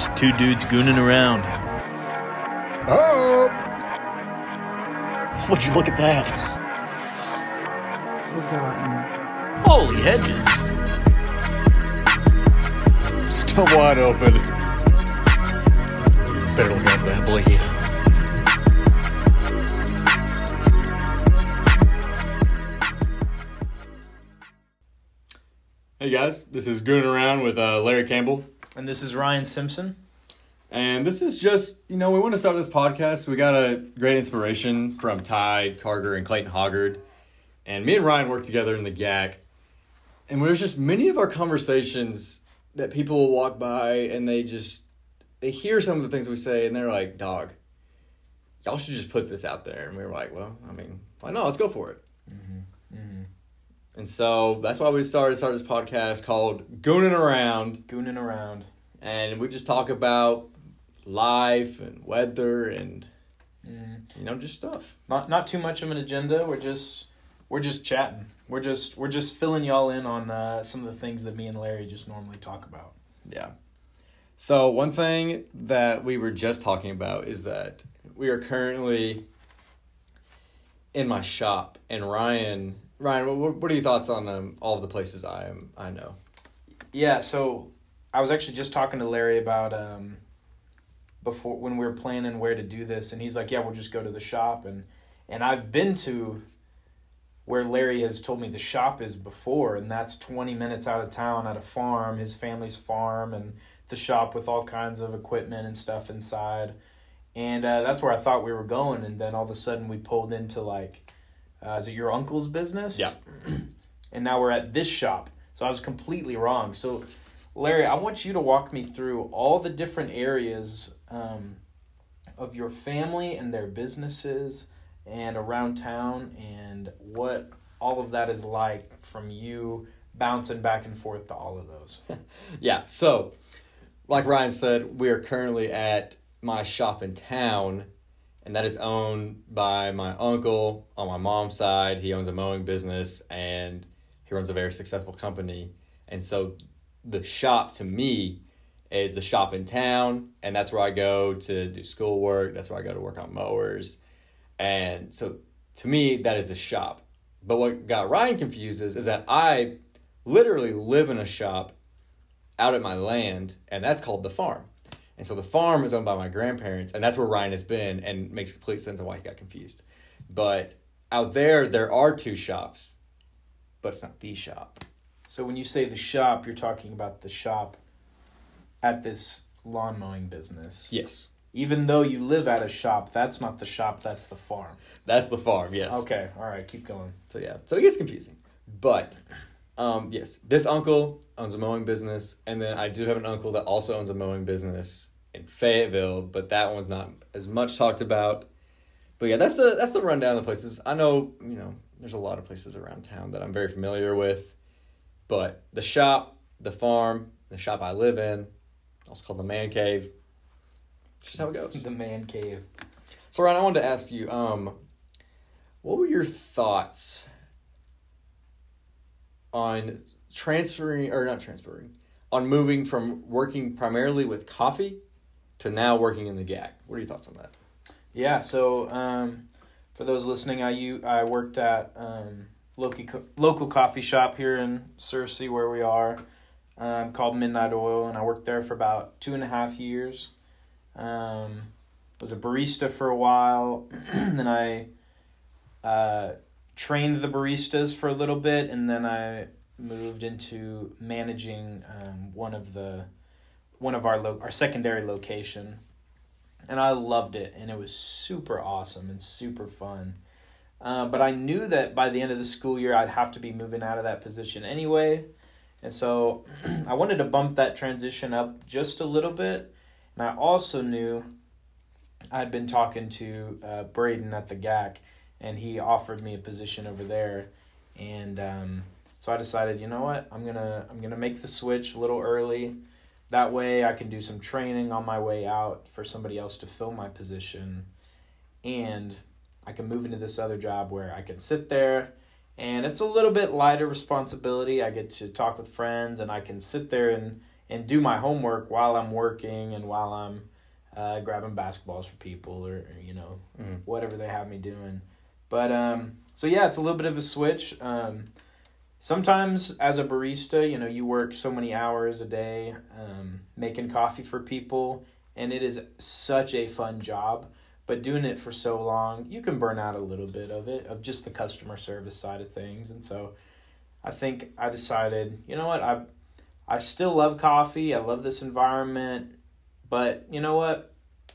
Just two dudes gooning around. Oh! Would you look at that? Holy hedges. Still wide open. Better look out for that boy. Hey guys, this is Gooning Around with uh, Larry Campbell. And this is Ryan Simpson. And this is just, you know, we want to start this podcast. We got a great inspiration from Ty Carger and Clayton Hoggard. And me and Ryan worked together in the GAC. And there's just many of our conversations that people will walk by and they just, they hear some of the things we say and they're like, dog, y'all should just put this out there. And we were like, well, I mean, why not? Let's go for it. Mm-hmm. Mm-hmm. And so that's why we started started this podcast called Gooning Around. Gooning around. and we just talk about life and weather and you know just stuff. Not not too much of an agenda. We're just we're just chatting. We're just we're just filling y'all in on uh, some of the things that me and Larry just normally talk about. Yeah. So one thing that we were just talking about is that we are currently in my shop, and Ryan, Ryan, what, what are your thoughts on um, all of the places I am? I know. Yeah, so I was actually just talking to Larry about um before when we were planning where to do this and he's like, "Yeah, we'll just go to the shop." And and I've been to where Larry has told me the shop is before and that's 20 minutes out of town at a farm, his family's farm and it's a shop with all kinds of equipment and stuff inside. And uh, that's where I thought we were going and then all of a sudden we pulled into like uh, is it your uncle's business? Yeah. and now we're at this shop. So I was completely wrong. So, Larry, I want you to walk me through all the different areas um, of your family and their businesses and around town and what all of that is like from you bouncing back and forth to all of those. Yeah. So, like Ryan said, we are currently at my shop in town, and that is owned by my uncle on my mom's side. He owns a mowing business and he runs a very successful company. And so, the shop to me is the shop in town, and that's where I go to do schoolwork. That's where I go to work on mowers. And so, to me, that is the shop. But what got Ryan confused is, is that I literally live in a shop out at my land, and that's called the farm. And so the farm is owned by my grandparents, and that's where Ryan has been, and makes complete sense of why he got confused. But out there, there are two shops, but it's not the shop. So, when you say the shop, you're talking about the shop at this lawn mowing business. Yes, Even though you live at a shop, that's not the shop, that's the farm. that's the farm. Yes. Okay, all right, keep going. So yeah, so it gets confusing. But um, yes, this uncle owns a mowing business, and then I do have an uncle that also owns a mowing business in Fayetteville, but that one's not as much talked about. But yeah, that's the that's the rundown of the places. I know you know there's a lot of places around town that I'm very familiar with, but the shop, the farm, the shop I live in, also called the man cave. Just how it goes. The man cave. So Ryan, I wanted to ask you, um, what were your thoughts on transferring or not transferring, on moving from working primarily with coffee to now working in the GAC? What are your thoughts on that? Yeah, so um, for those listening, I I worked at um, local local coffee shop here in Searcy where we are, um, called Midnight Oil, and I worked there for about two and a half years. Um, was a barista for a while, then I uh, trained the baristas for a little bit, and then I moved into managing um, one of the one of our lo- our secondary location and I loved it, and it was super awesome and super fun. Uh, but I knew that by the end of the school year, I'd have to be moving out of that position anyway, and so I wanted to bump that transition up just a little bit. And I also knew I'd been talking to uh, Braden at the GAC, and he offered me a position over there, and um, so I decided, you know what, I'm gonna I'm gonna make the switch a little early. That way, I can do some training on my way out for somebody else to fill my position, and I can move into this other job where I can sit there, and it's a little bit lighter responsibility. I get to talk with friends, and I can sit there and and do my homework while I'm working and while I'm uh, grabbing basketballs for people or, or you know Mhm. whatever they have me doing. But um, so yeah, it's a little bit of a switch. Um, sometimes as a barista, you know, you work so many hours a day um, making coffee for people, and it is such a fun job. But doing it for so long, you can burn out a little bit of it, of just the customer service side of things. And so I think I decided, you know what, I I still love coffee. I love this environment. But you know what?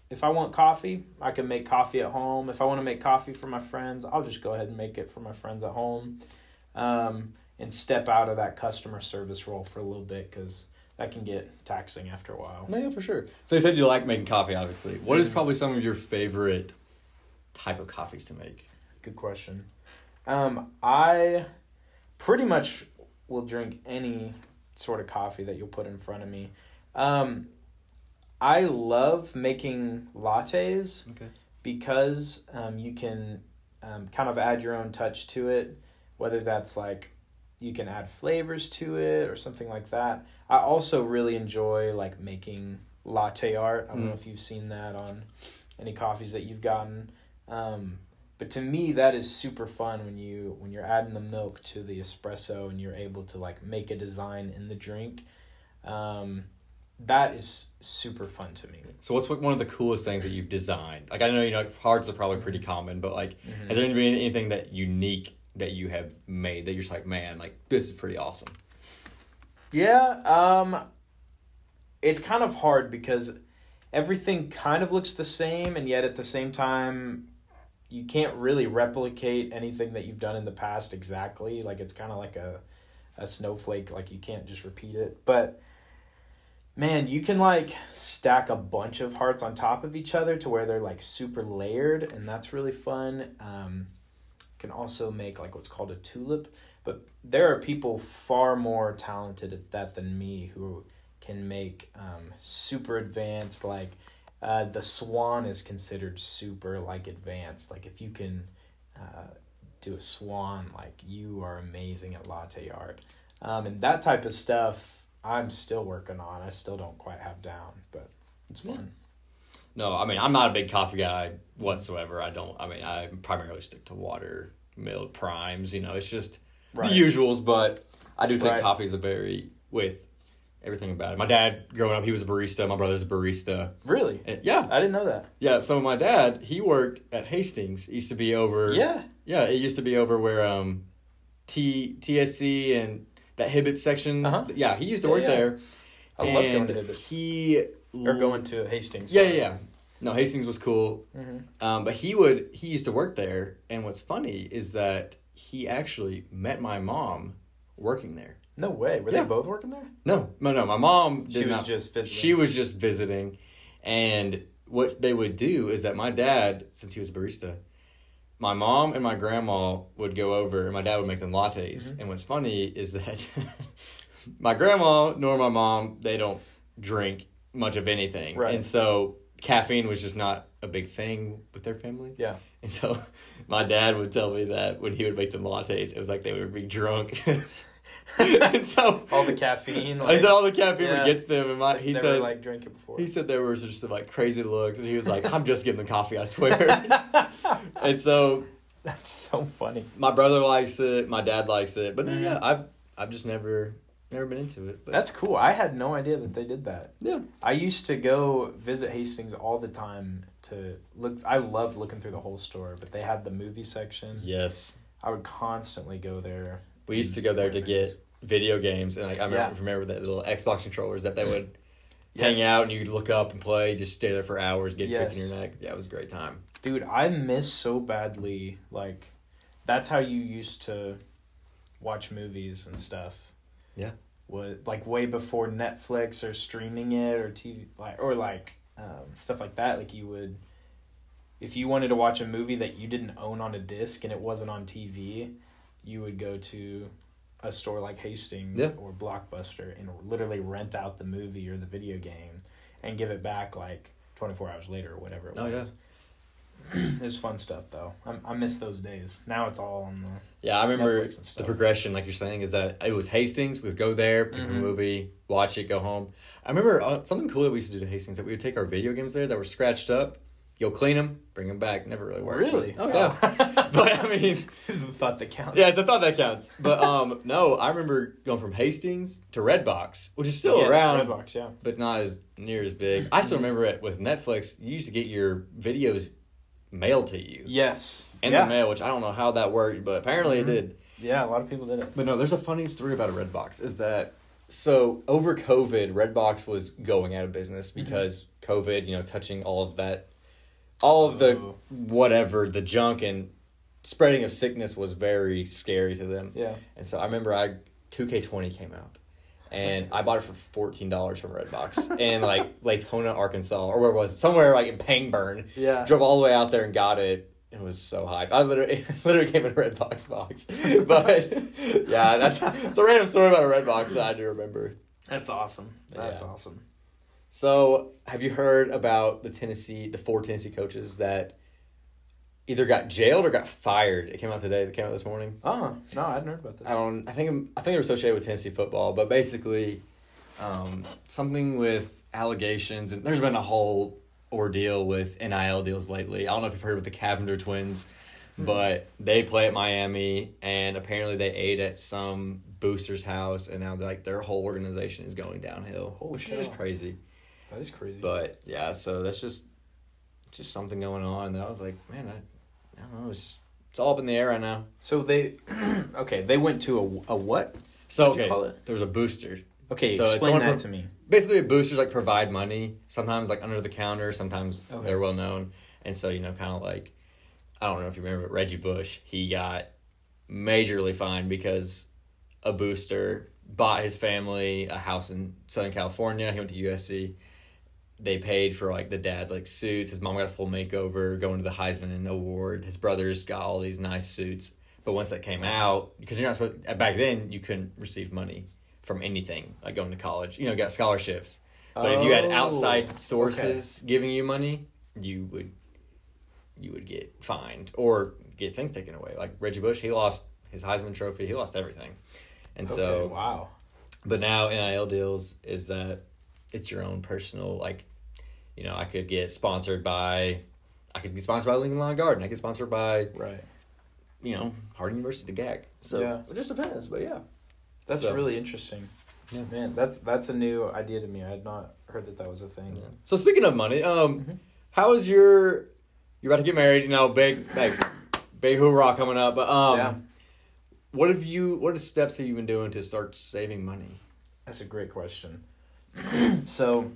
If I want coffee, I can make coffee at home. If I want to make coffee for my friends, I'll just go ahead and make it for my friends at home um, and step out of that customer service role for a little bit because that can get taxing after a while. Yeah, for sure. So you said you like making coffee, obviously. What is probably some of your favorite type of coffees to make? Good question. Um, I pretty much will drink any sort of coffee that you'll put in front of me. Um, I love making lattes Okay. because um, you can um, kind of add your own touch to it, whether that's like you can add flavors to it or something like that. I also really enjoy like making latte art. I don't know Mm. if you've seen that on any coffees that you've gotten. Um, but to me that is super fun when you when you're adding the milk to the espresso and you're able to like make a design in the drink. Um, that is super fun to me. So what's one of the coolest things that you've designed? Like I know you know hearts are probably pretty common, but like has there been anything that unique that you have made that you're just like, man, like this is pretty awesome? Yeah, um it's kind of hard because everything kind of looks the same and yet at the same time you can't really replicate anything that you've done in the past exactly. Like it's kind of like a a snowflake like you can't just repeat it. But man, you can like stack a bunch of hearts on top of each other to where they're like super layered and that's really fun. Um can also make like what's called a tulip but there are people far more talented at that than me who can make um, super advanced like uh, the swan is considered super like advanced. Like if you can uh, do a swan like you are amazing at latte art. Um, and that type of stuff i'm still working on. I still don't quite have down but it's fun No, I mean I'm not a big coffee guy whatsoever. I don't. I mean I primarily stick to water, milk, primes. You know, it's just Right. the usuals. But I do think Right. coffee is a very with everything about it. My dad, growing up, he was a barista. My brother's a barista. really And yeah, i didn't know that yeah. So my dad, he worked at Hastings. It used to be over. yeah Yeah, it used to be over where um, T TSC and that Hibbett section. Uh-huh. Yeah, he used to work yeah. there. i love going to Hibbett. He or going to hastings Yeah, yeah, yeah. No, Hastings was cool. Mhm. Um, but he would he used to work there, and what's funny is that he actually met my mom working there. no way were Yeah. they both working there No, no, no. My mom She was not- just visiting. She was just visiting, and what they would do is that my dad, since he was a barista, my mom and my grandma would go over, and my dad would make them lattes. Mm-hmm. And what's funny is that my grandma nor my mom they don't drink much of anything, Right. and so caffeine was just not a big thing with their family. yeah And so my dad would tell me that when he would make them lattes, it was like they would be drunk. and so all the caffeine. I said all the caffeine Yeah. would get to them, and my, he never said like drink it before. he said there was just like crazy looks, and he was like, "I'm just giving them coffee, I swear." and so That's so funny. my brother likes it, my dad likes it, but Mhm. yeah, I've I've just never never been into it. But That's cool. I had no idea that they did that. yeah, I used to go visit Hastings all the time to look. I loved looking through the whole store, but they had the movie section. yes. I would constantly go there. We used to go there to Play get video games, and like I remember, Yeah. remember that little Xbox controllers that they would hang out, and you'd look up and play, just stay there for hours, get yes. Yes. in your neck. Yeah, it was a great time. Dude, I miss so badly. Like, that's how you used to watch movies and stuff. Yeah. What like way before Netflix or streaming it or TV like or like um, stuff like that. Like you would, if you wanted to watch a movie that you didn't own on a disc and it wasn't on TV, you would go to a store like Hastings Yeah. or Blockbuster and literally rent out the movie or the video game and give it back like twenty four hours later or whatever it Oh, was. It was fun stuff though. I, I miss those days. Now it's all on the. Yeah, I remember the progression, like you're saying, is that it was Hastings. We would go there, pick a Mhm. movie, watch it, go home. I remember uh, something cool that we used to do to Hastings that we would take our video games there that were scratched up, go clean them, bring them back. Never really worked. Really? oh yeah. but I mean, Who's the thought that counts? yeah, it's the thought that counts. But um, no, I remember going from Hastings to Redbox, which is still Yes, around, Redbox, yeah. but not as near as big. I still remember it with Netflix. You used to get your videos mailed to you Yes. in yeah. the mail, which I don't know how that worked, but apparently Mhm. it did. Yeah, a lot of people did it. But no, there's a funny story about a Redbox. Is that so? Over COVID, Redbox was going out of business Mm-hmm. because COVID, you know, touching all of that, all of the Oh. whatever, the junk and spreading of sickness was very scary to them. Yeah. And so I remember I 2K20 came out. And I bought it for fourteen dollars from Redbox in like Letona, Arkansas, or where was it? Somewhere like in Pangburn. Yeah. Drove all the way out there and got it. It was so hyped. I literally literally came in a Redbox box. But yeah, that's it's a random story about a Redbox that I do remember. That's awesome. That's Yeah. awesome. So, have you heard about the Tennessee, the four Tennessee coaches that either got jailed or got fired? It came out today. It came out this morning. Oh no, I hadn't heard about this. I don't. I think. I think they're associated with Tennessee football, but basically, um, something with allegations, and there's been a whole ordeal with NIL deals lately. I don't know if you've heard with the Cavinder twins, but they play at Miami, and apparently they ate at some booster's house, and now like their whole organization is going downhill, Holy which is crazy. That is crazy. But yeah, so that's just just something going on that I was like, man, I, I don't know, it's just, it's all up in the air right now. so they, okay, they went to a, a what? So What'd okay, call it? there's a booster. Okay, So explain that from- to me. basically boosters like provide money sometimes like under the counter sometimes Okay. they're well known and so you know kind of like i don't know if you remember but reggie bush he got majorly fined because a booster bought his family a house in southern california he went to usc they paid for like the dad's like suits. His mom got a full makeover going to the heisman award. His brothers got all these nice suits. But once that came out because you're not supposed uh, back then you couldn't receive money from anything like going to college. You know got scholarships. But if you had Oh, outside sources giving you money you would you would get fined or get things taken away. Like reggie bush he lost his heisman trophy. He lost everything. And Okay, so wow. but now NIL deals is that it's your own personal like, you know, I could get sponsored by, I could get sponsored by Lincoln Lawn Garden. I get sponsored by, Right. you know, Harding University, the GAC. So Yeah. it just depends. But yeah, That's So- really interesting. Yeah. Man, that's that's a new idea to me. I had not heard that that was a thing. So speaking of money, um, Mhm. how is your? You're about to get married, you know, big, big, big hoorah coming up. But um, Yeah. what have you? What steps have you been doing to start saving money? That's a great question. so,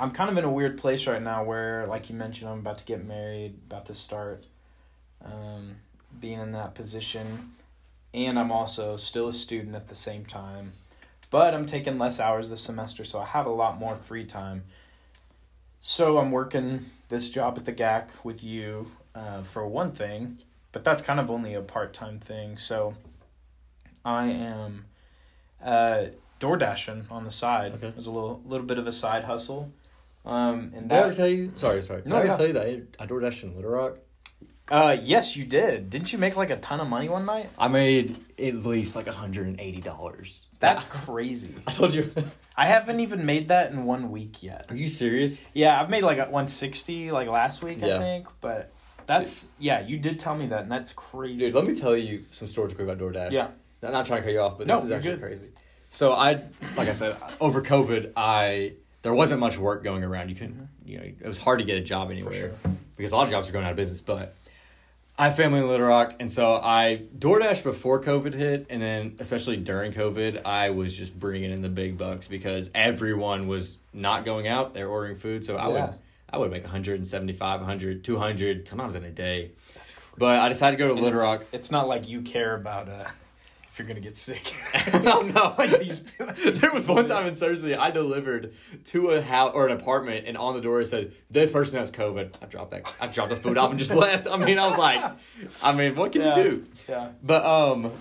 I'm kind of in a weird place right now where, like you mentioned, I'm about to get married, about to start um, being in that position, and I'm also still a student at the same time. But I'm taking less hours this semester, so I have a lot more free time. So I'm working this job at the GAC with you uh, for one thing, but that's kind of only a part time thing. So I am uh, door dashing on the side. Okay. It was a little little bit of a side hustle. Um, and Did I that, tell you? Sorry, sorry. Did No, I yeah. tell you that I, I door dashed in Little Rock? uh, yes, you did. Didn't you make like a ton of money one night? I made at least like hundred and eighty dollars. That's crazy. I told you. I haven't even made that in one week yet. Are you serious? Yeah, I've made like a 160 like last week, I think. But that's yeah, you did tell me that, and that's crazy. Dude, let me tell you some stories quick about DoorDash. Yeah. Not, not trying to cut you off, but No, this is actually good. crazy. So I, like I said, over COVID, I there wasn't much work going around. You couldn't, you know, it was hard to get a job anywhere sure. because a lot of jobs are going out of business. But I have family in Little Rock, and so I DoorDash before COVID hit, and then especially during COVID, I was just bringing in the big bucks because everyone was not going out; they're ordering food. So I Yeah. would, I would make 175, 100, 200, sometimes in a day. That's crazy. But I decided to go to And Little it's, Rock. It's not like you care about uh, if you're gonna get sick. no, no. like these. there was one time in Searcy, I delivered to a house or an apartment, and on the door it said, "This person has COVID." I dropped that. I dropped the food off and just left. I mean, I was like, I mean, what can Yeah. you do? Yeah. But um,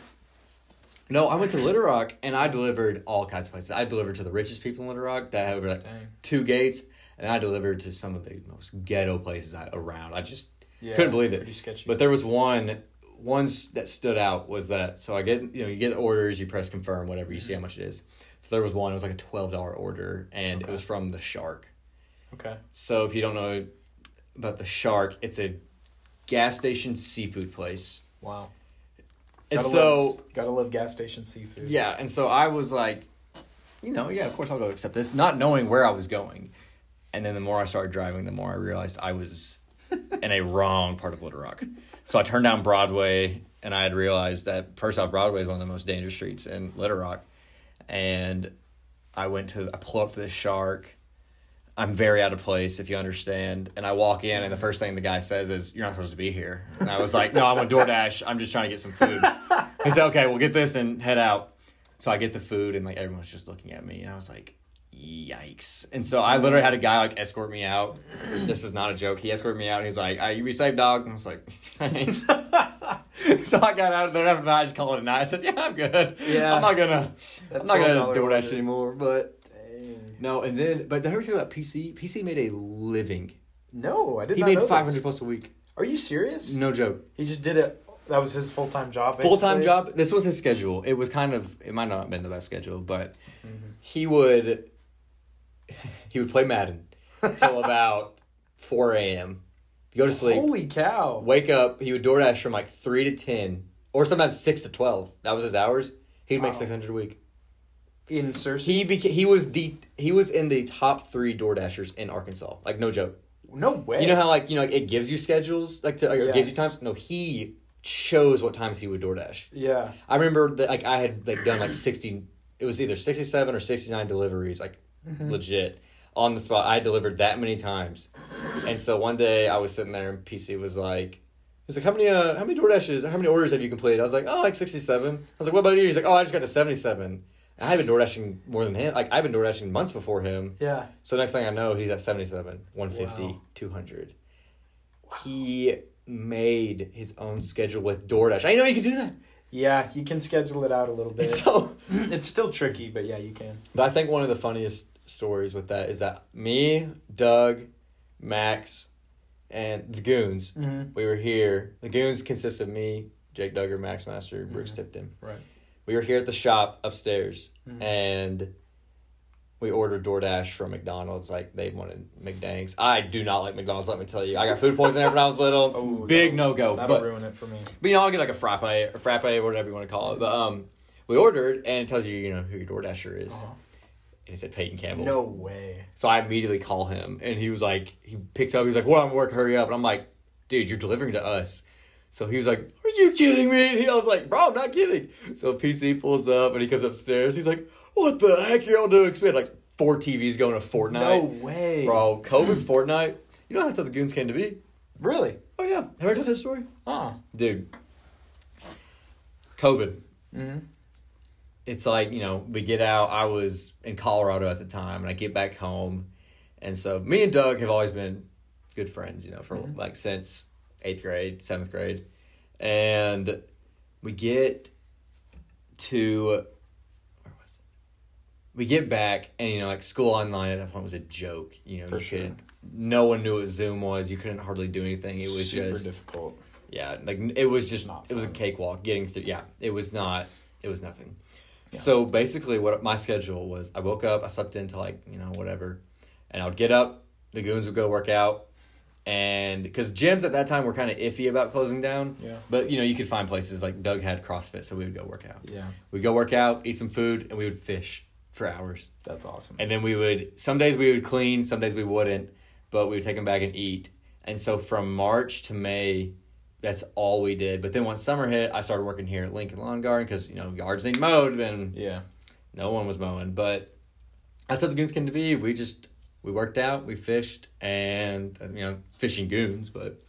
No, I went to Little Rock and I delivered all kinds of places. I delivered to the richest people in Little Rock that have like Dang. two gates, and I delivered to some of the most ghetto places I, around. I just Yeah, couldn't believe it. But there was one ones that stood out was that so I get you know you get orders, you press confirm, whatever you see how mm-hmm. much it is. So there was one. It was like a twelve dollar order, and it was from the Shark. okay. So if you don't know about the Shark, it's a gas station seafood place. Wow. And Gotta so love, gotta love gas station seafood. Yeah, and so I was like, you know, yeah, of course I'll go accept this, not knowing where I was going. And then the more I started driving, the more I realized I was in a wrong part of Little Rock. So I turned down Broadway, and I had realized that first off, Broadway is one of the most dangerous streets in Little Rock. And I went to, I pull up to this shark. I'm very out of place, if you understand. And I walk in, and the first thing the guy says is, "You're not supposed to be here." And I was like, "No, I'm on DoorDash. I'm just trying to get some food." He said, "Okay, we'll get this and head out." So I get the food, and like everyone's just looking at me, and I was like, "Yikes!" And so I literally had a guy like escort me out. This is not a joke. He escorted me out. He's like, Are "You be safe, dog." And I was like, "Thanks." so I got out of there after that. I just called it a night. I said, "Yeah, I'm good. Yeah. I'm not gonna, That I'm not gonna $12 DoorDash order. anymore." But Dang. no, and then, but the I thing about PC? PC made a living. No, I did not. He made know five hundred this. plus a week. Are you serious? No joke. He just did it. That was his full time job. Full time job. This was his schedule. It was kind of. It might not have been the best schedule, but Mm-hmm. he would. He would play Madden till about four a.m. Go to sleep. Holy cow! Wake up. He would DoorDash from like three to ten, or sometimes six to twelve. That was his hours. He'd make Wow. six hundred a week. In Searcy? He beca- He was the. He was in the top three DoorDashers in Arkansas. Like no joke. no way. You know how like you know like, it gives you schedules like to, or it gives you times. No, he chose what times he would DoorDash. Yeah. I remember that like I had like done like sixty. It was either sixty seven or sixty nine deliveries, like legit on the spot. I delivered that many times, and so one day I was sitting there and PC was like. He's like, how many, uh, how many DoorDashes, how many orders have you completed? I was like, oh, like 67. I was like, what about you? He's like, oh, I just got to 77. I've been DoorDashing more than him. Like, I've been DoorDashing months before him. Yeah. So next thing I know, he's at 77, 150, Wow. 200. He made his own schedule with DoorDash. I know you can do that. Yeah, you can schedule it out a little bit. So, it's still tricky, but yeah, you can. but I think one of the funniest stories with that is that me, Doug, Max, and the Goons, Mm-hmm. we were here. The Goons consist of me, Jake Duggar, Max Master, Brooks Tipton. Right. We were here at the shop upstairs, Mhm. and we ordered DoorDash from McDonald's. Like they wanted McDanks. I do not like McDonald's. Let me tell you, I got food poisoning when I was little. Oh, Big no go. That'll But ruin it for me. but you know, I'll get like a frappe or frappe, whatever you want to call it. But um, we ordered, and it tells you you know who your DoorDasher is, Uh-huh. And it said Peyton Campbell. No way. So I immediately call him, and he was like, he picks up. He's like, "Well, I'm at work. Hurry up!" And I'm like, "Dude, you're delivering to us." So he was like, "Are you kidding me?" And he, I was like, "Bro, I'm not kidding." So PC pulls up, and he comes upstairs. He's like, "What the heck are y'all doing?" we had like four TVs going to Fortnite. No way. Bro, COVID Fortnite. You know that's how the goons came to be. Really? Oh yeah, have I told this story, Huh. dude? COVID. Mm-hmm. It's like you know we get out i was in colorado at the time and i get back home and so me and doug have always been good friends you know for Mhm. like since eighth grade seventh grade and we get to where was it we get back and you know like school online at that point was a joke you know For you sure. no one knew what zoom was you couldn't hardly do anything it was Super just difficult. yeah, like it was just Not it was a cakewalk getting through. Yeah, it was not. It was nothing. Yeah. So basically, what my schedule was, I woke up, I slept into like you know whatever, and I would get up. The goons would go work out, and because gyms at that time were kind of iffy about closing down, Yeah. but you know you could find places like Doug had CrossFit, so we would go work out. Yeah. We'd go work out, eat some food, and we would fish for hours. That's awesome. And then we would some days we would clean, some days we wouldn't, but we would take them back and eat. And so from March to May, that's all we did. But then once summer hit, I started working here at Lincoln Lawn Garden because you know yards need mowed and yeah. no one was mowing. But that's how the goons came to be. We just we worked out, we fished, and you know fishing goons. But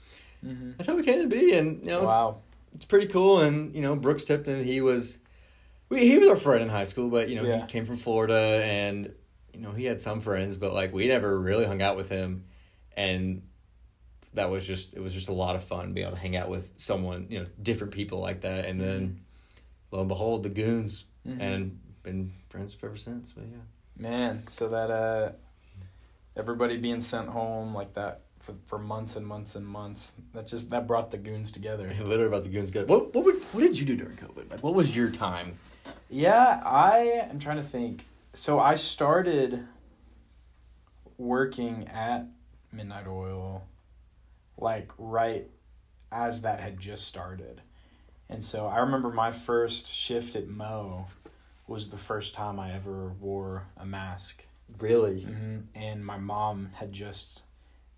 Mm-hmm. that's how we came to be. And you know it's it's pretty cool. And you know, Brooks Tipton, he was, we, he was our friend in high school, but you know, Yeah. he came from Florida, and you know, he had some friends, but like we never really hung out with him, and that was just it was just a lot of fun being able to hang out with someone, you know, different people like that, and then lo and behold, the goons, Mhm. and been friends ever since. But yeah, Man, so that uh, everybody being sent home like that for for months and months and months. That just that brought the goons together. literally about the goons. Good. What what would, what did you do during COVID? Like, what was your time? Yeah, I am trying to think. So I started working at Midnight Oil like right as that had just started. And so I remember my first shift at Mo was the first time I ever wore a mask. Really? hmm And my mom had just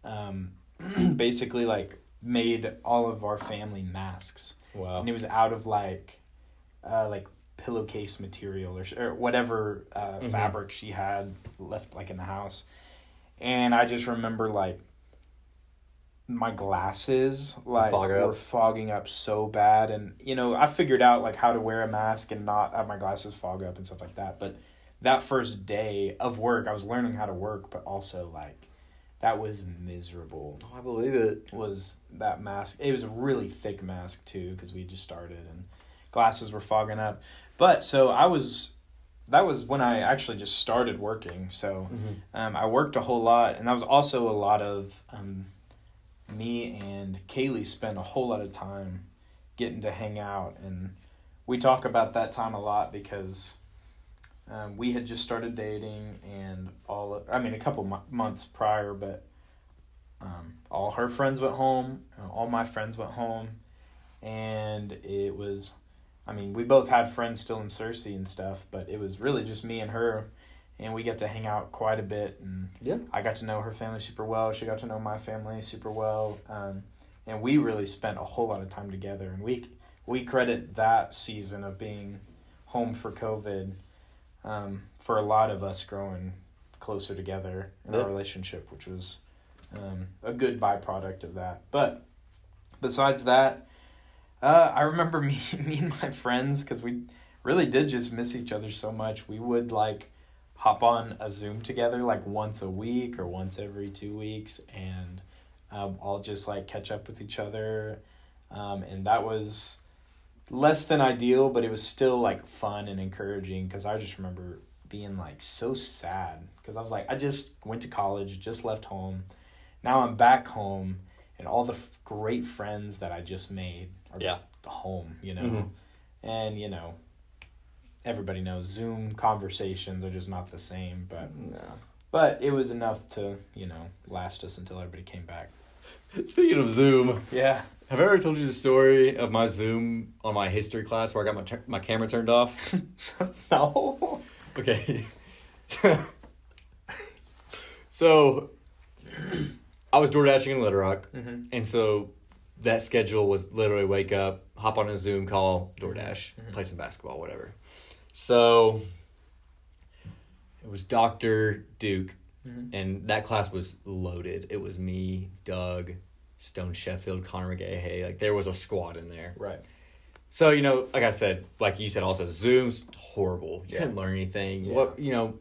um, basically like made all of our family masks Wow. and it was out of like uh, like pillowcase material or, or whatever uh, Mhm. fabric she had left like in the house and i just remember like my glasses like Fog were fogging up so bad and you know i figured out like how to wear a mask and not have my glasses fog up and stuff like that but that first day of work i was learning how to work but also like that was miserable Oh, I believe it. was that mask. It was a really thick mask too because we just started and glasses were fogging up. But so I was that was when I actually just started working. So um, I worked a whole lot, and that was also a lot of um, me and Kaylee spend a whole lot of time getting to hang out, and we talk about that time a lot because um, we had just started dating, and all of, I mean a couple mo- months prior, but um, all her friends went home, uh, all my friends went home, and it was, I mean, we both had friends still in Searcy and stuff, but it was really just me and her, and we got to hang out quite a bit, and Yeah. I got to know her family super well. She got to know my family super well, um, and we really spent a whole lot of time together. And we we credit that season of being home for COVID um, for a lot of us growing closer together in Yeah. our relationship, which was um, a good byproduct of that. But besides that, uh, I remember me me and my friends because we really did just miss each other so much. We would like hop on a Zoom together like once a week or once every two weeks, and um, all just like catch up with each other. Um, and that was less than ideal, but it was still like fun and encouraging because I just remember being like so sad because I was like, I just went to college, just left home. Now I'm back home, and all the f- great friends that I just made are Yeah. home, you know? Mhm. And, you know, everybody knows Zoom conversations are just not the same, but No. but it was enough to, you know, last us until everybody came back. Speaking of Zoom, Yeah. have I ever told you the story of my Zoom on my history class where I got my tur- my camera turned off? no. Okay. so, I was door dashing in Little Rock, Mm-hmm. and so that schedule was literally wake up, hop on a Zoom call, DoorDash, play some basketball, whatever. So, it was Doctor Duke, Mhm. and that class was loaded. It was me, Doug, Stone Sheffield, Connor McGahey. Like there was a squad in there. Right. So you know, like I said, like you said, also Zoom's horrible. You Yeah. couldn't learn anything. Yeah. What you know?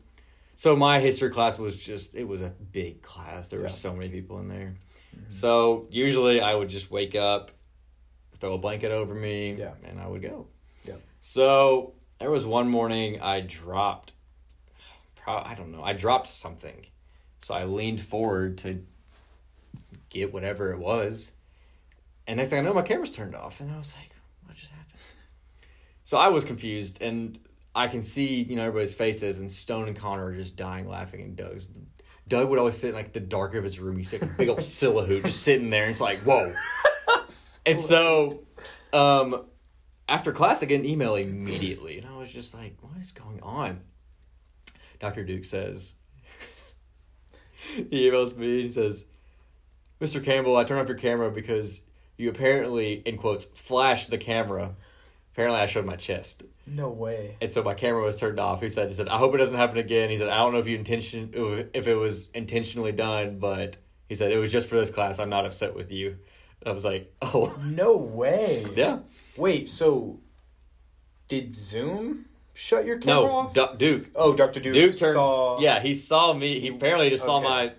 So my history class was just it was a big class. There were Yeah. Mm-hmm. so many people in there. So usually I would just wake up, throw a blanket over me, Yeah. and I would go. Yeah. So there was one morning I dropped. Pro- I don't know. I dropped something, so I leaned forward to get whatever it was, and next thing I know, my camera's turned off, and I was like, "What just happened?" So I was confused, and I can see you know everybody's faces, and Stone and Connor are just dying laughing, and Doug's. Doug would always sit in like the dark of his room. You see like a big old silhouette just sitting there, and it's like, whoa. and so, um, after class, I get an email immediately, and I was just like, "What is going on?" Doctor Duke says, he emails me. He says, "Mr. Campbell, I turned off your camera because you apparently, in quotes, flashed the camera. Apparently, I showed my chest, No way. and so my camera was turned off." He said, "He said I hope it doesn't happen again." He said, "I don't know if you intention if it was intentionally done, but." He said, it was just for this class. I'm not upset with you. And I was like, oh, No way. yeah. Wait, so did Zoom shut your camera No, off? Du- Duke. oh, Dr. Duke, Duke turned. saw. Yeah, he saw me. He apparently just saw my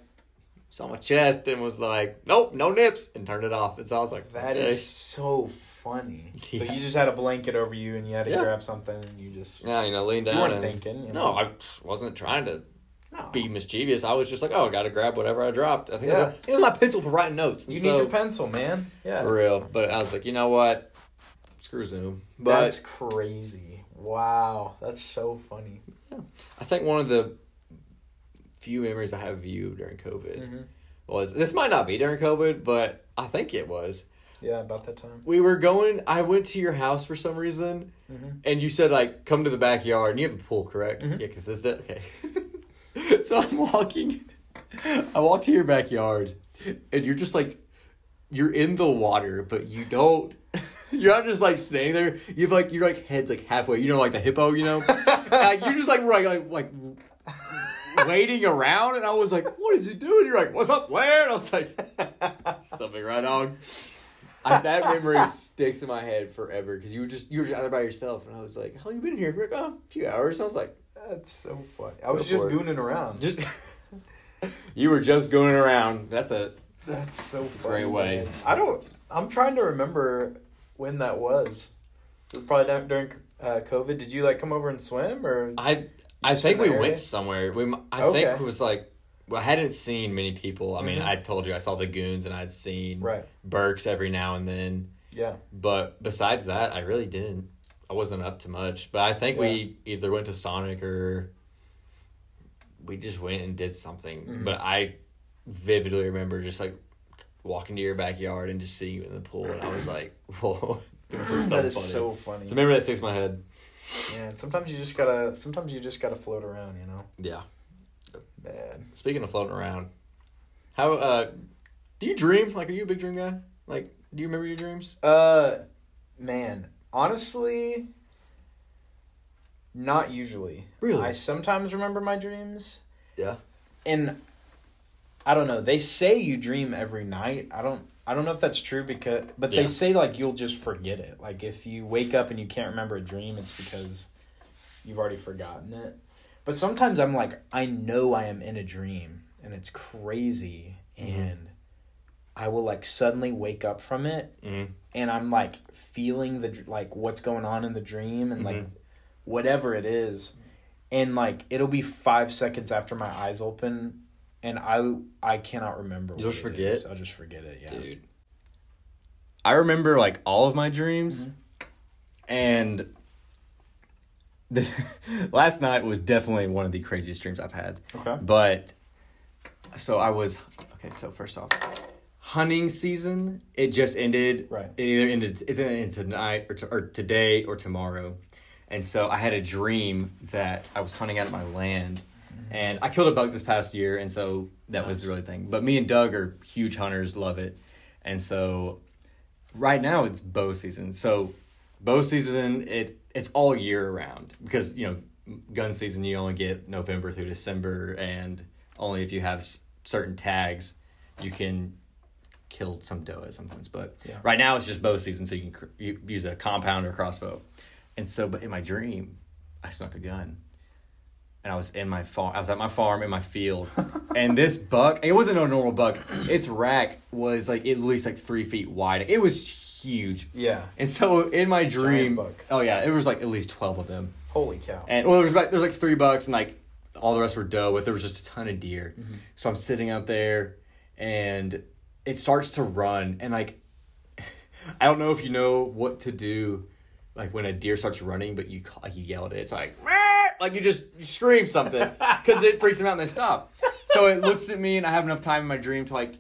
saw my chest and was like, "Nope, no nips," and turned it off. And so I was like, That okay. is so funny. So you just had a blanket over you and you had to Yeah. grab something and you just Yeah, you know, lean down. you weren't and- thinking. You No. I wasn't trying to no. be mischievous. I was just like, oh, I got to grab whatever I dropped. I think it, Yeah. was, it was my pencil for writing notes. And You so, need your pencil, man. Yeah. for real. But I was like, you know what? Screw Zoom. But That's crazy. Wow, that's so funny. Yeah. I think one of the few memories I have of you during COVID Mhm. was this might not be during COVID, but I think it was. Yeah, about that time. We were going. I went to your house for some reason, Mhm. and you said like, "Come to the backyard." And you have a pool, correct? Mhm. Yeah, because this that okay. so I'm walking. I walk to your backyard, and you're just like, you're in the water, but you don't. You're not just like standing there. You've like your like head's like halfway. You know, like the hippo. You know, like, you're just like like like. like waiting around and I was like, what is he doing? You're like, what's up, Blair? And I was like, something right on. I, that memory sticks in my head forever because you were just you were just out there by yourself and I was like, how long you been here? You're like, oh, a few hours. And I was like, That's so funny. I was just it. gooning around. just you were just going around. That's a That's so a funny. great way. man. I don't. I'm trying to remember when that was. It was probably down- during uh, COVID. Did you like come over and swim or? I I think we area? went somewhere. We I Okay. think it was like well, I hadn't seen many people. I mean, Mhm. I told you I saw the goons and I'd seen Right. Burks every now and then. Yeah. But besides that, I really didn't. I wasn't up to much. But I think we either went to Sonic or we just went and did something. Mhm. But I vividly remember just like walking to your backyard and just seeing you in the pool, and I was like, "Whoa!" Was so that is funny. so funny. It's a memory that sticks in my head. Yeah. and Sometimes you just gotta. Sometimes you just gotta float around. You know. Yeah. Man. Speaking of floating around, how uh, do you dream? Like, are you a big dream guy? Like, do you remember your dreams? Uh, man. Honestly, not usually. Really? I sometimes remember my dreams. Yeah. and I don't know. They say you dream every night. I don't. I don't know if that's true because, but Yeah. they say like you'll just forget it. Like if you wake up and you can't remember a dream, it's because you've already forgotten it. But sometimes I'm like, I know I am in a dream, and it's crazy, Mhm. and I will like suddenly wake up from it, Mm. and I'm like feeling the like what's going on in the dream, and like Mhm. whatever it is, and like it'll be five seconds after my eyes open, and I I cannot remember. You'll what just forget? is. I'll just forget it. Yeah. dude. I remember like all of my dreams, mm-hmm. and the, last night was definitely one of the craziest dreams I've had. Okay. But so I was okay. So first off, hunting season it just ended. Right. It either ended. It's ended tonight or, to, or today or tomorrow, and so I had a dream that I was hunting out of my land. And I killed a buck this past year, and so that was the really thing. But me and Doug are huge hunters, love it. And so right now it's bow season. So bow season it it's all year around because you know gun season you only get November through December and only if you have s- certain tags you can kill some doe at some points. But Yeah. right now it's just bow season, so you can cr- you use a compound or crossbow. And so, but in my dream, I snuck a gun. And I was in my farm. I was at my farm in my field, and this buck. It wasn't a normal buck. Its rack was like at least like three feet wide. It was huge. Yeah. And so in my dream, buck. oh yeah, it was like at least twelve of them. Holy cow. And well, there was about there's like three bucks, and like all the rest were doe, but there was just a ton of deer. Mm-hmm. So I'm sitting out there, and it starts to run, and like I don't know if you know what to do, like when a deer starts running, but you call, like you yell at it. It's like "Meow," like you just scream something because it freaks them out and they stop. So it looks at me, and I have enough time in my dream to like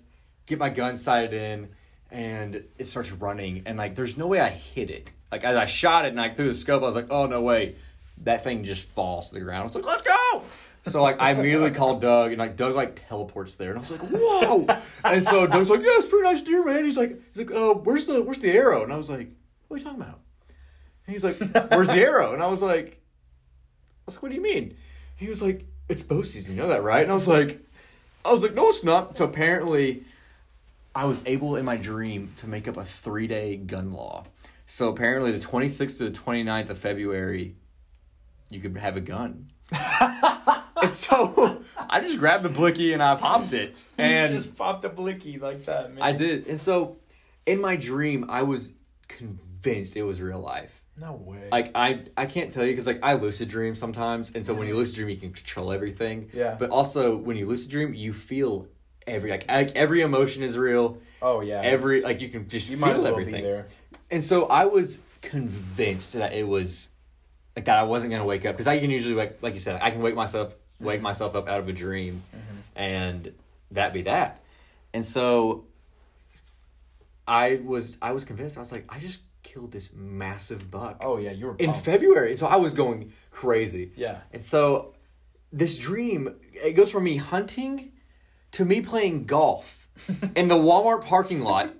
get my gun sighted in, and it starts running, and like there's no way I hit it. Like as I shot it and I threw the scope, I was like, oh no way, that thing just falls to the ground. I was like, let's go. So like I immediately called Doug and like Doug like teleports there and I was like, whoa. And so Doug's like, yeah, it's pretty nice deer, man. He's like, he's like, uh, where's the where's the arrow? And I was like, what are you talking about? And he's like, where's the arrow? And I was like, was like, what do you mean? He was like, it's bow season, you know that, right? And I was like, I was like, no, it's not. So apparently, I was able in my dream to make up a three day gun law. So apparently, the 26th to the 29th of February, you could have a gun. and so I just grabbed the blicky and I popped it. And you just popped a blicky like that, man. I did. And so in my dream, I was convinced it was real life. No way. Like I, I can't tell you because like I lucid dream sometimes, and so when you lucid dream, you can control everything. Yeah. But also when you lucid dream, you feel every like, like every emotion is real. oh yeah. Every like you can just you feel might as well everything. be there. And so I was convinced that it was like that I wasn't gonna wake up because I can usually wake like you said I can wake myself wake mm-hmm. myself up out of a dream, mm-hmm. and that be that. And so I was I was convinced I was like I just killed this massive buck Oh yeah, you were in. February. So I was going crazy. Yeah. And so this dream it goes from me hunting to me playing golf in the Walmart parking lot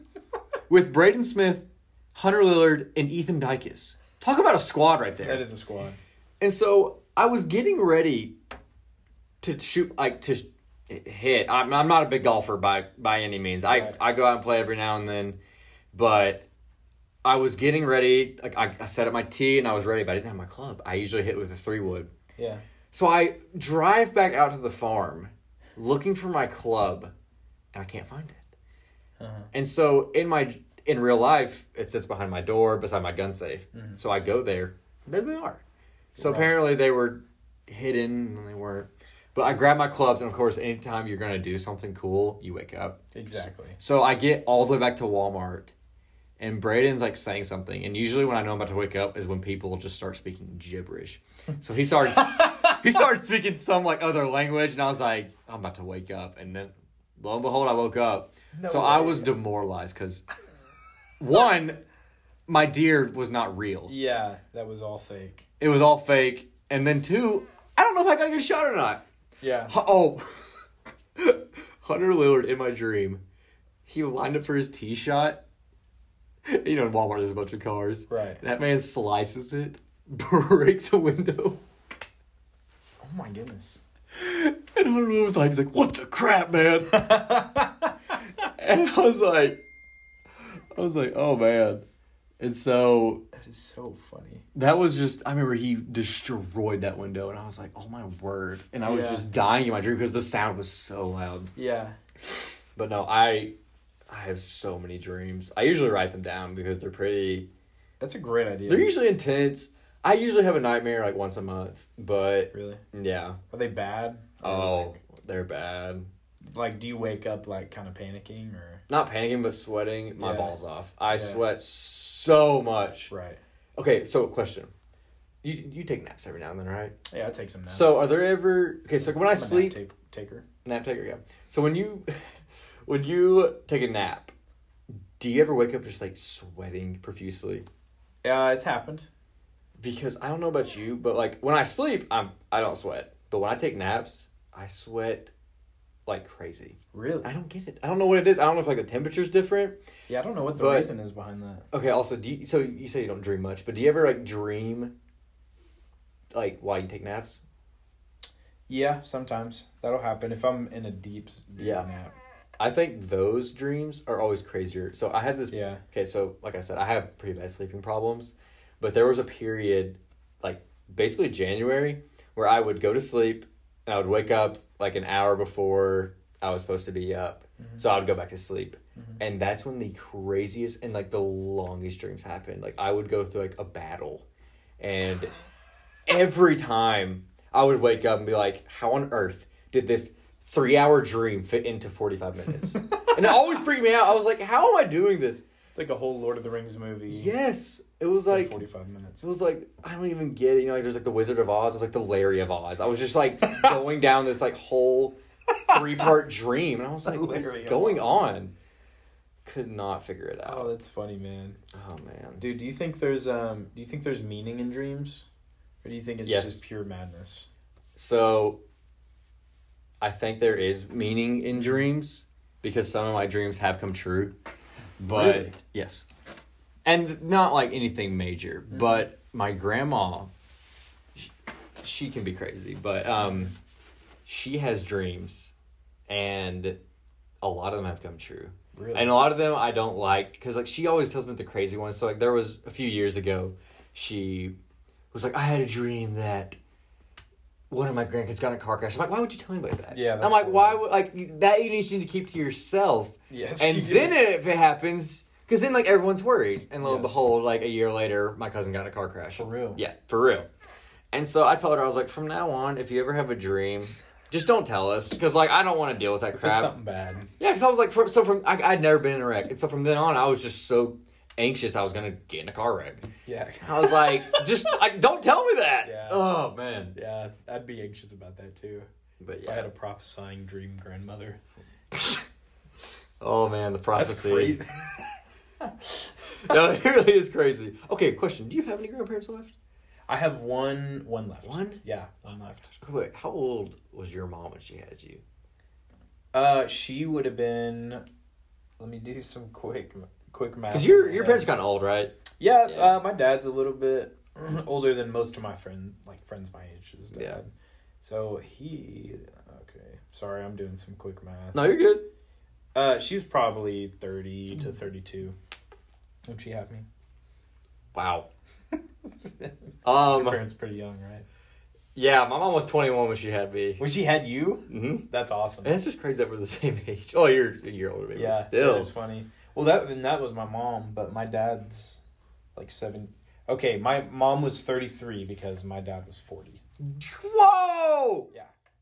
with Braden Smith, Hunter Lillard, and Ethan Dykes. Talk about a squad right there. That is a squad. And so I was getting ready to shoot, like to hit. I'm, I'm not a big golfer by by any means. I I go out and play every now and then, but I was getting ready. Like I, I set up my tee and I was ready, but I didn't have my club. I usually hit with a three wood. Yeah. So I drive back out to the farm, looking for my club, and I can't find it. Uh-huh. And so in my in real life, it sits behind my door beside my gun safe. So I go there. There they are. So Right. apparently they were hidden and they weren't. But I grab my clubs, and of course, anytime you're gonna do something cool, you wake up. Exactly. So I get all the way back to Walmart, and Braden's like saying something. And usually, when I know I'm about to wake up, is when people just start speaking gibberish. So he starts he started speaking some like other language, and I was like, I'm about to wake up. And then lo and behold, I woke up. No so I was demoralized because one, my deer was not real. Yeah, that was all fake. It was all fake. And then two, I don't know if I got a good shot or not. Yeah. Oh, Hunter Lillard in my dream. He lined up for his tee shot. You know, in Walmart, there's a bunch of cars. Right. That man slices it, breaks a window, Oh my goodness. and Hunter was like, he's like, "What the crap, man?" and I was like, I was like, "Oh man." And so That is so funny. that was just, I remember he destroyed that window, and I was like, "Oh my word!" And I was Yeah. just dying in my dream because the sound was so loud. Yeah. But no, I I have so many dreams. I usually write them down because they're pretty That's a great idea. they're usually intense. I usually have a nightmare like once a month, but really? yeah. Are they bad? Oh, they're bad. Like, like, do you wake up like kind of panicking or? Not panicking but sweating my Yeah. balls off. I Yeah. sweat so much. Right. Okay, so question. You you take naps every now and then, right? Yeah, I take some naps. So are there ever Okay, so when I I'm a sleep nap ta- taker. nap taker, yeah. So when you when you take a nap, do you ever wake up just like sweating profusely? Yeah, it's happened. because I don't know about you, but like when I sleep, I'm I don't sweat. But when I take naps, I sweat like crazy. Really? I don't get it. I don't know what it is. I don't know if like the temperature's different. Yeah, I don't know what the But- reason is behind that. Okay. Also, do you, so you say you don't dream much, but do you ever like dream like while you take naps? Yeah, sometimes that'll happen if I'm in a deep, deep Yeah. nap. I think those dreams are always crazier. So I had this. Yeah. Okay, so like I said, I have pretty bad sleeping problems, but there was a period, like basically January, where I would go to sleep and I would wake up like an hour before I was supposed to be up. Mm-hmm. So I would go back to sleep. Mm-hmm. And that's when the craziest and like the longest dreams happened. Like I would go through like a battle and every time I would wake up and be like, how on earth did this three hour dream fit into 45 minutes? and it always freaked me out. I was like, how am I doing this? It's like a whole Lord of the Rings movie. Yes. It was like, forty-five minutes. it was like, I don't even get it. You know, like there's like the Wizard of Oz. It was like the Larry of Oz. I was just like going down this like whole three part dream. And I was like, what's going on? Could not figure it out. Oh, that's funny, man. Oh, man. Dude, do you think there's um do you think there's meaning in dreams? Or do you think it's Yes. just pure madness? So I think there is meaning in dreams because some of my dreams have come true. But Really? yes. And not like anything major, but my grandma she, she can be crazy, but um she has dreams and a lot of them have come true. Really? And a lot of them I don't like because like she always tells me the crazy ones. So like there was a few years ago, she was like, I had a dream that one of my grandkids got in a car crash. I'm like, why would you tell anybody that? Yeah, I'm like, why would like that you need to keep to yourself. Yes, and you then if it happens, Because then, like, everyone's worried. And lo and Yes. behold, like, a year later, my cousin got in a car crash. For real? Yeah, for real. And so I told her, I was like, from now on, if you ever have a dream, just don't tell us. Because, like, I don't want to deal with that crap. something bad. Yeah, because I was like, from, so from, I, I'd never been in a wreck. And so from then on, I was just so anxious I was to get in a car wreck. Yeah. I was like, just, like, don't tell me that. Yeah. Oh, man. yeah, I'd be anxious about that too. But If I had a prophesying dream grandmother. Oh, man, the That's prophecy. crazy. no, it really is crazy. Okay, question. Do you have any grandparents left? I have one one left. One? Yeah, one left. Wait, how old was your mom when she had you? Uh, she would have been. Let me do some quick quick math. Because your your parents kind of old, right? Yeah, Yeah. Uh, my dad's a little bit older than most of my friend like friends my age. His dad. Yeah. So he. Okay, sorry, I'm doing some quick math. No, you're good. Uh, she was probably thirty to thirty-two when she had me. Wow. Your Um. parents pretty young, right? Yeah, my mom was 21 when she had me. When she had you, hmm that's awesome. And it's just crazy that we're the same age. Oh, you're a year older, maybe. Yeah, Still. it's funny. Well, that and that was my mom, but my dad's like seven. Okay, my mom was thirty three because my dad was forty. Whoa!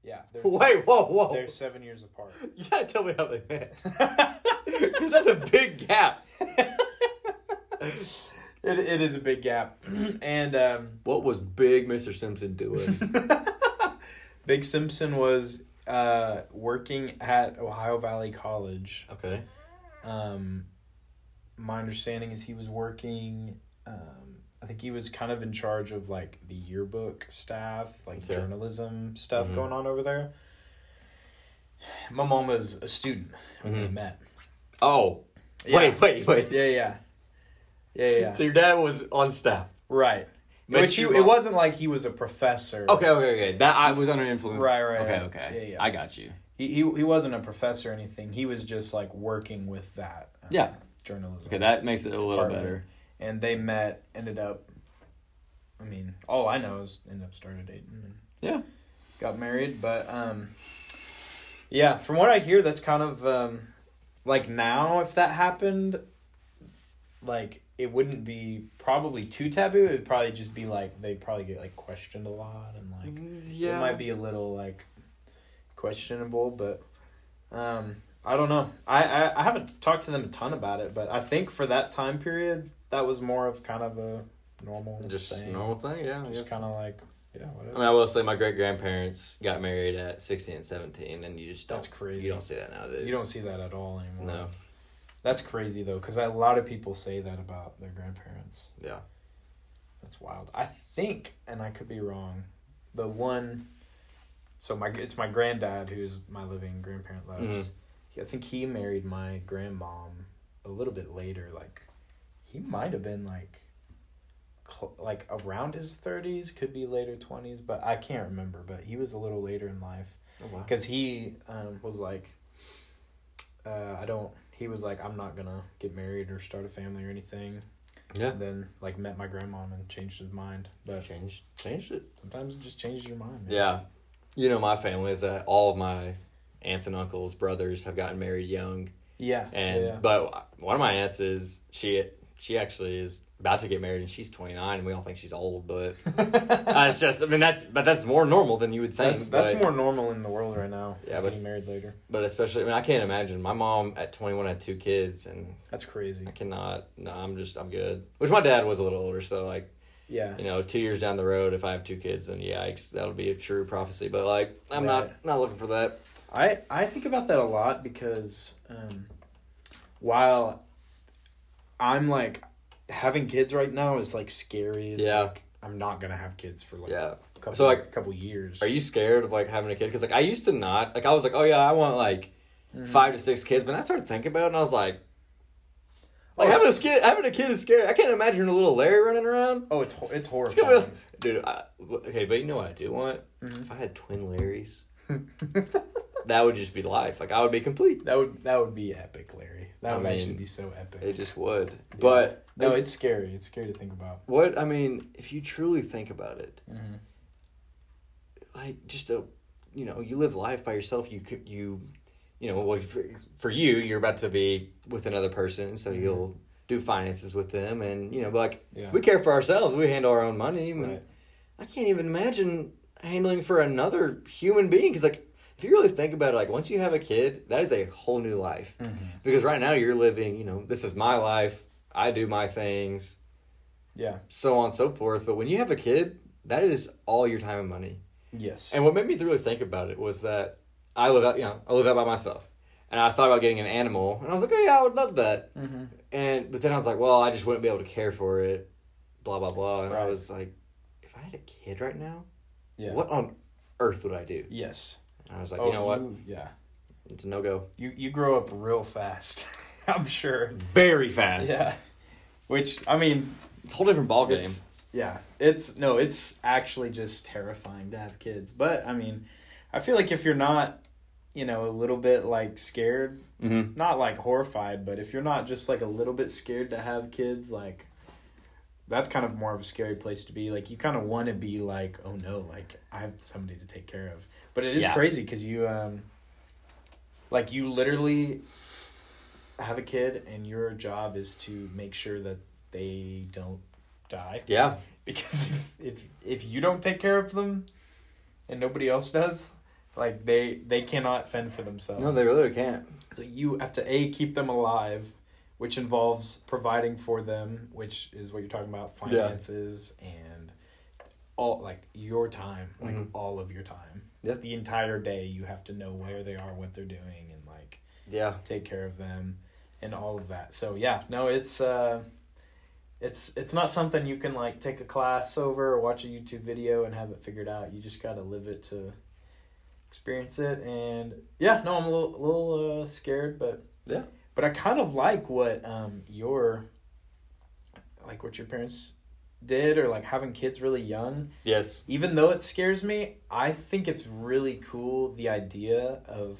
Yeah, they're, Wait, whoa, whoa. they're seven years apart. You gotta tell me how they met. 'Cause that's a big gap. It, it is a big gap, and um, What was Big Mr. Simpson doing? Big Simpson was uh, working at Ohio Valley College. okay. Um, my understanding is he was working. Um, I think he was kind of in charge of like the yearbook staff, like Okay. journalism stuff Mhm. going on over there. My mom was a student when they Mhm. met. Oh. Yeah. Wait, wait, wait. Yeah, yeah, yeah, yeah. So your dad was on staff. right. Met Which he, it wasn't like he was a professor. Okay, okay, okay. That I was under influence. Right, right, Okay, right. okay. Yeah, yeah. I got you. He, he he wasn't a professor or anything. He was just like working with that. um, Yeah. Journalism. Okay, that makes it a little Department. better. and they met, ended up. I mean, all I know is ended up started dating and Yeah. got married. But um, yeah, from what I hear, that's kind of um, like now if that happened, like it wouldn't be probably too taboo. It'd probably just be like they'd probably get like questioned a lot and like yeah. it might be a little like questionable, but um, I don't know. I, I I haven't talked to them a ton about it, but I think for that time period, that was more of kind of a normal just thing. normal thing. Yeah. Just kind of like yeah, I mean, I will say my great grandparents got married at 16 and 17, and you just don't. That's crazy. You don't see that nowadays. you don't see that at all anymore. No. That's crazy though, because a lot of people say that about their grandparents. Yeah. That's wild. I think, and I could be wrong. The one, so my it's my granddad who's my living grandparent left. Mhm. He- I think he married my grandmom a little bit later. Like, he might have been like, cl- like around his thirties, could be later twenties, but I can't remember. But he was a little later in life Oh, wow. because he um, was like, uh, I don't. He was like, I'm not gonna get married or start a family or anything. Yeah. And then like met my grandmom and changed his mind. But Changed, changed it. sometimes it just changes your mind. Man. Yeah. You know, my family is that all of my aunts and uncles, brothers have gotten married young. Yeah. And yeah. but one of my aunts is she she actually is about to get married and she's 29 and we all think she's old, but uh, it's just I mean that's but that's more normal than you would think. that's that's but, more normal in the world right now. Yeah, but- getting married later. But especially I mean I can't imagine my mom at 21 had two kids and That's crazy. I cannot no I'm just I'm good. Which my dad was a little older so like Yeah. you know, two years down the road, if I have two kids, then yikes, that'll be a true prophecy. But like, I'm not Right. not looking for that. I I think about that a lot because um, while I'm like having kids right now is like scary. Yeah. Like, I'm not gonna have kids for like Yeah. a couple So, like, a couple years. Are you scared of like having a kid? Because like I used to not. Like I was like, oh yeah, I want like Mhm. five to six kids. But then I started thinking about it, and I was like, Oh, like having a kid, having a kid is scary. I can't imagine a little Larry running around. Oh, it's it's It's horrifying. be, dude. I, okay, but you know what I do want? Mhm. If I had twin Larrys, that would just be life. Like I would be complete. that would that would be epic, Larry. That I would actually be so epic. It just would. But no, it's scary. It's scary to think about. what I mean, if you truly think about it, Mm-hmm. like just a you know you live life by yourself you could you you know well, for, for you you're about to be with another person so Mhm. you'll do finances with them, and you know, like Yeah. we care for ourselves. We handle our own money. Right. I can't even imagine handling for another human being because, like, if you really think about it, like once you have a kid, that is a whole new life. Mm-hmm. Because right now you're living, you know, this is my life. I do my things, Yeah. so on and so forth. But when you have a kid, that is all your time and money. Yes. And what made me really think about it was that I live out, you know, I live out by myself, and I thought about getting an animal, and I was like, oh yeah, I would love that. Mhm. And but then I was like, well, I just wouldn't be able to care for it, blah blah blah. And I was like, if I had a kid right now, yeah. what on earth would I do? Yes. And I was like, oh, you know what, you- yeah. it's a no go. You you grow up real fast. I'm sure. Very fast. Yeah. Which I mean, It's a whole different ball game. yeah, it's no, it's actually just terrifying to have kids. But I mean, I feel like if you're not, you know, a little bit like scared, Mm-hmm. not like horrified, but if you're not just like a little bit scared to have kids, like that's kind of more of a scary place to be. Like you kind of want to be like, oh no, like I have somebody to take care of. But it is Yeah. crazy because you, um, like you literally have a kid, and your job is to make sure that they don't die. Yeah. Because if if, if you don't take care of them, and nobody else does. Like they they cannot fend for themselves. No, they really can't. So you have to a keep them alive, which involves providing for them, which is what you're talking about, Yeah. finances and all like your time, like Mhm. all of your time. Yeah. The entire day you have to know where they are, what they're doing and like Yeah. take care of them and all of that. So yeah, no, it's uh it's it's not something you can like take a class over or watch a YouTube video and have it figured out. You just got to live it to experience it and yeah, no, I'm a little, a little uh, scared, but Yeah. But I kind of like what um your like what your parents did or like having kids really young Yes. even though it scares me, I think it's really cool the idea of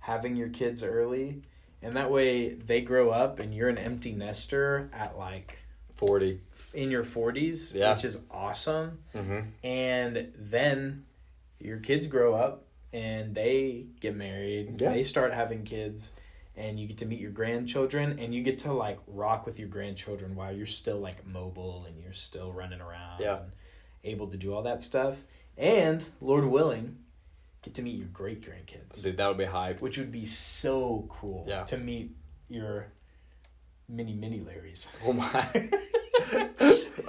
having your kids early. And that way they grow up and you're an empty nester at like Forty. in your 40s, Yeah. which is awesome. Mm-hmm. And then your kids grow up and they get married, Yeah. they start having kids, and you get to meet your grandchildren and you get to like rock with your grandchildren while you're still like mobile and you're still running around Yeah. and able to do all that stuff. And Lord willing, get to meet your great grandkids, Dude, that would be hype. which would be so cool Yeah. to meet your mini mini Larrys. Oh my.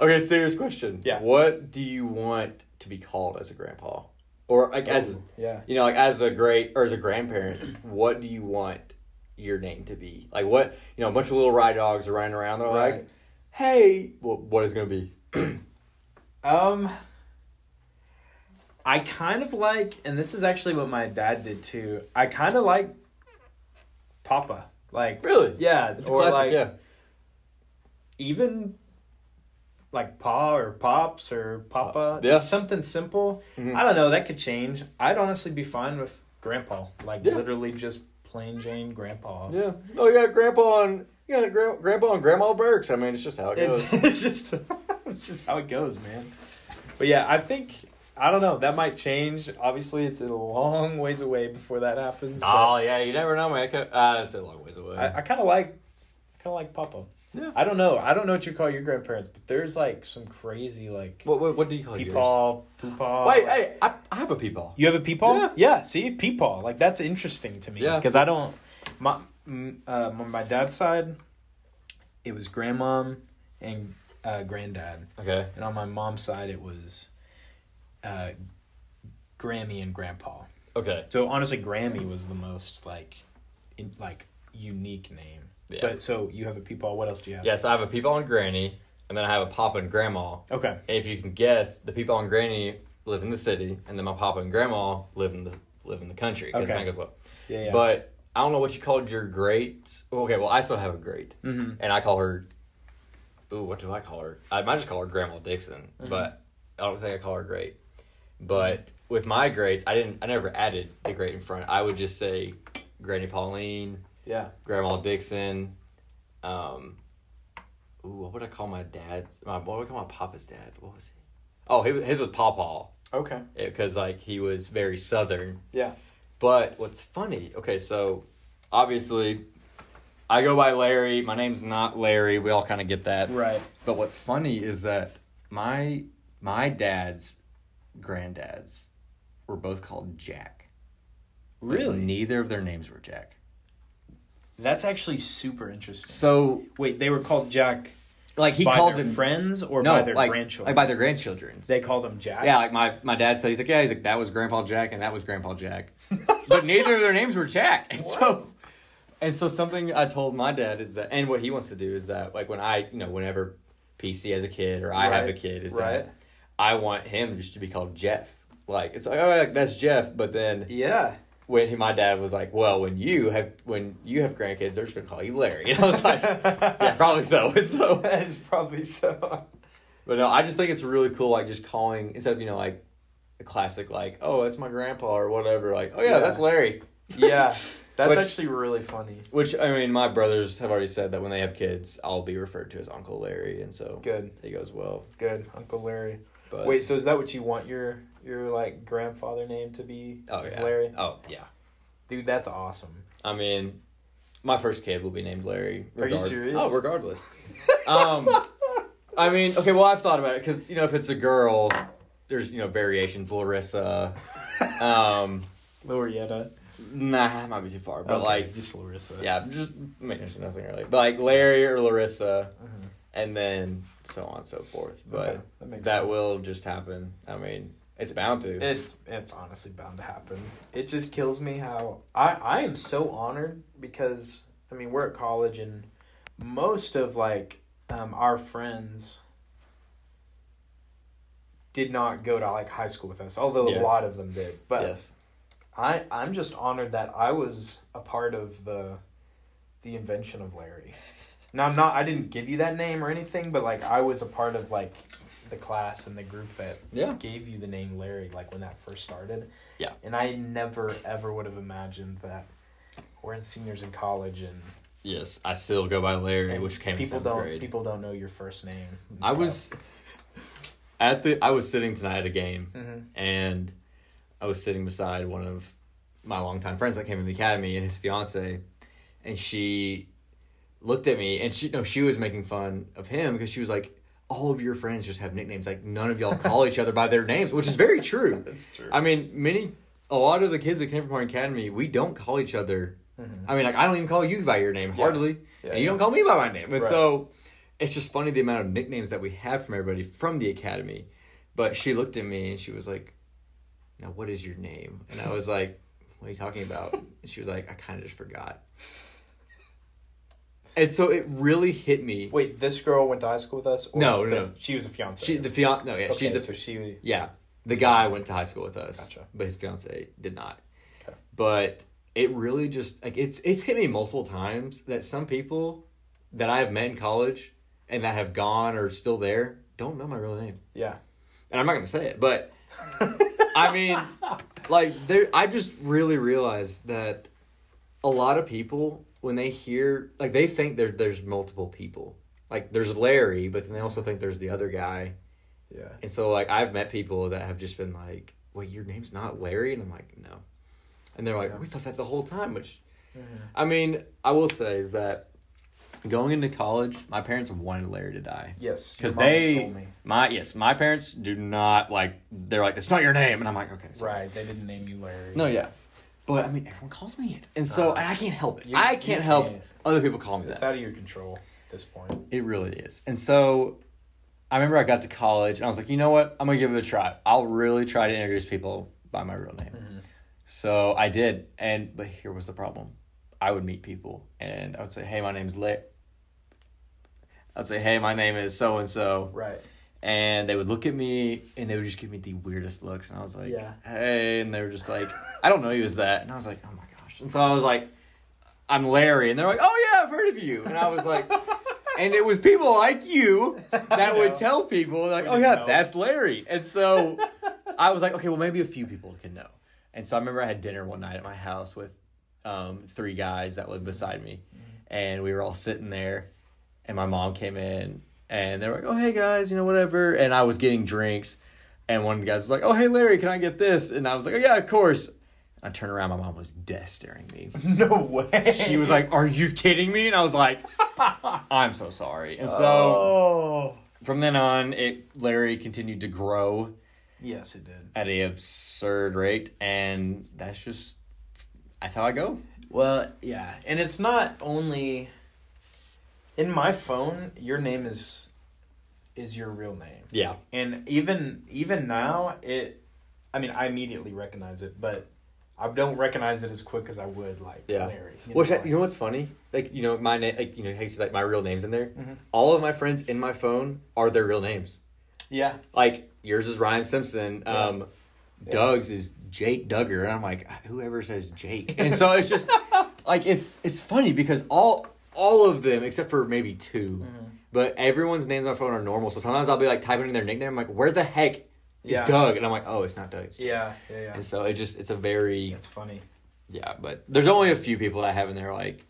okay, serious question. Yeah. What do you want to be called as a grandpa? Or like as yeah. you know, like as a great or as a grandparent, what do you want your name to be? Like what you know, a bunch of little ride dogs are running around. They're Right. like, "Hey, well, what is it gonna be?" Um, I kind of like, and this is actually what my dad did too. I kind of like Papa. Like, Really? yeah, It's a or classic. like yeah. even like Pa or Pops or Papa. Yeah. something simple. Mhm. I don't know. That could change. I'd honestly be fine with Grandpa. Like Yeah. literally just plain Jane Grandpa. Yeah. Oh, you got grandpa and you got gra- grandpa and grandma Burks. I mean, it's just how it goes. It's, it's just it's just how it goes, man. But yeah, I think I don't know. That might change. Obviously, it's a long ways away before that happens. but oh yeah, you never know, man. Uh, that's a long ways away. I, I kind of like kind of like Papa. Yeah. I don't know. I don't know what you call your grandparents, but there's like some crazy like what, what what do you call yours? peepaw, poopaw. Wait, hey, I, I have a peepaw. You have a peepaw? Yeah. Yeah. see, peepaw. Like that's interesting to me Yeah. because I don't. My uh, on my dad's side, it was grandmom and uh, granddad, Okay. and on my mom's side, it was uh, Grammy and grandpa. Okay. So honestly, Grammy was the most like, in, like unique name. Yeah. But so you have a peepaw. What else do you have? Yeah, so I have a peepaw and granny, and then I have a papa and grandma. Okay. And if you can guess, the peepaw and granny live in the city, and then my papa and grandma live in the live in the country. Okay. mine goes well. Yeah. yeah. But I don't know what you called your great. Okay, well I still have a great, hmm and I call her. Ooh, what do I call her? I might just call her Grandma Dixon, Mm-hmm. but I don't think I call her great. But with my greats, I didn't. I never added the great in front. I would just say Granny Pauline, Yeah. Grandma Dixon. Um, ooh, what would I call my dad's? My what would I call my papa's dad? What was he? Oh, his, his was Pawpaw Okay. because like he was very southern. Yeah. But what's funny? Okay, so obviously, I go by Larry. My name's not Larry. We all kind of get that. Right. But what's funny is that my my dad's granddads were both called Jack. Really? Neither of their names were Jack. That's actually super interesting. So Wait, they were called Jack like he by called their them friends or no by their like, grandchildren? like by their grandchildren. they call them Jack. Yeah, like my, my dad said, he's like, yeah, he's like, that was Grandpa Jack and that was Grandpa Jack. but neither of their names were Jack. And so, and so something I told my dad is that, and what he wants to do is that, like, when I, you know, whenever PC has a kid or I have a kid, is right. that I want him just to be called Jeff. Like, it's like, oh, like, that's Jeff. But then Yeah. When he, my dad was like, well, when you have, when you have grandkids, they're just going to call you Larry. And I was like, yeah, probably so. So, is probably so. but no, I just think it's really cool, like just calling instead of you know like a classic like oh that's my grandpa or whatever like oh yeah, Yeah. that's Larry. Yeah. That's Which- actually really funny. Which I mean, my brothers have already said that when they have kids, I'll be referred to as Uncle Larry, and so Good. he goes well. Good. Uncle Larry. But Wait, so is that what you want your your like grandfather name to be? oh yeah, Larry. oh yeah. Dude, that's awesome. I mean, my first kid will be named Larry. Are you serious? Oh, regardless. um, I mean, okay. Well, I've thought about it because you know if it's a girl, there's you know variations. Larissa. Um, Lorietta. nah, that might be too far, but Okay, like just Larissa. Yeah, just making sure nothing really. But like Larry or Larissa, Mhm. and then so on and so forth. But Okay, that that will just happen. I mean, it's bound to. It's it's honestly bound to happen. It just kills me how I I am so honored because I mean we're at college and most of like um, our friends did not go to like high school with us, although Yes. a lot of them did. But yes. I I'm just honored that I was a part of the the invention of Larry. Now I'm not I didn't give you that name or anything, but like I was a part of like the class and the group that Yeah. gave you the name Larry like when that first started. Yeah. And I never ever would have imagined that we're in seniors in college and, Yes. I still go by Larry, which came in people seventh don't grade. people don't know your first name. I was at the. I was sitting tonight at a game, Mhm. and I was sitting beside one of my longtime friends that came in the academy and his fiance, and she looked at me and she no she was making fun of him because she was like all of your friends just have nicknames. Like none of y'all call each other by their names which is very true. That's true. i mean many a lot of the kids that came from our academy we don't call each other. Mhm. i mean like i don't even call you by your name hardly. Yeah, and you yeah. don't call me by my name. And Right. so it's just funny the amount of nicknames that we have from everybody from the academy. But she looked at me and she was like now what is your name? And i was like what are you talking about? And she was like i kind of just forgot and so it really hit me Wait, this girl went to high school with us? Or No, no, the- no. She was a fiance. she the fiance no yeah okay, she's the so she yeah the guy went to high school with us Gotcha. but his fiance did not Okay. but it really just like it's it's hit me multiple times that some people that I have met in college and that have gone or still there don't know my real name yeah. and I'm not gonna say it but I mean like there I just really realized that a lot of people when they hear like they think there there's multiple people like there's Larry but then they also think there's the other guy Yeah. and so like I've met people that have just been like, "Wait, your name's not Larry?" And I'm like, "No." And they're like. "We thought that the whole time." Which Mhm. I mean, I will say is that going into college, my parents wanted Larry to die. Yes. Because they, told me. my yes, my parents do not like. They're like, "It's not your name," and I'm like, "Okay, sorry." Right. They didn't name you Larry. No, yeah, but I mean, everyone calls me it, and so Uh, and I can't help it. you- I can't help can't. other people call me that. It's out of your control at this point. It really is. And so I remember I got to college and I was like, you know what? I'm going to give it a try. I'll really try to introduce people by my real name. Mm-hmm. So I did. And, but here was the problem I would meet people and I would say, hey, my name's Lit. I'd say, hey, my name is so and so. Right. And they would look at me and they would just give me the weirdest looks. And I was like, Yeah. hey. And they were just like, I don't know you as that. And I was like, oh my gosh. And so I was like, I'm Larry. And they're like, oh yeah, I've heard of you. And I was like, and it was people like you that would tell people like, "Oh yeah, know. that's Larry." And so I was like, "Okay, well maybe a few people can know." And so I remember I had dinner one night at my house with um, three guys that lived beside me, and we were all sitting there, and my mom came in, and they were like, "Oh hey guys, you know whatever," and I was getting drinks, and one of the guys was like, "Oh hey Larry, can I get this?" And I was like, "Oh yeah, of course." I turned around, my mom was death staring me. No way. She was like, "Are you kidding me?" And I was like, "I'm so sorry." And so "Oh, from then on, it Larry continued to grow yes, it did." at a absurd rate, and that's just that's how I go. Well, yeah, and it's not only in my phone. Your name is is your real name, Yeah, and even even now, it. I mean, I immediately recognize it, but I don't recognize it as quick as I would like yeah. Larry. You Which know, I, you know what's funny? Like you know my name, like you know, like my real name's in there. Mhm. All of my friends in my phone are their real names. yeah, Like yours is Ryan Simpson. Yeah. Um, Doug's is Jake Duggar, and I'm like, whoever says Jake, and so it's just like it's it's funny because all all of them except for maybe 2 Mm-hmm. but everyone's names on my phone are normal. So sometimes I'll be like typing in their nickname, I'm like, where the heck is Yeah. Doug? And I'm like, oh, it's not Doug. It's Jake. yeah, yeah, yeah. And so it just it's a very It's funny yeah, but there's only a few people that have in there like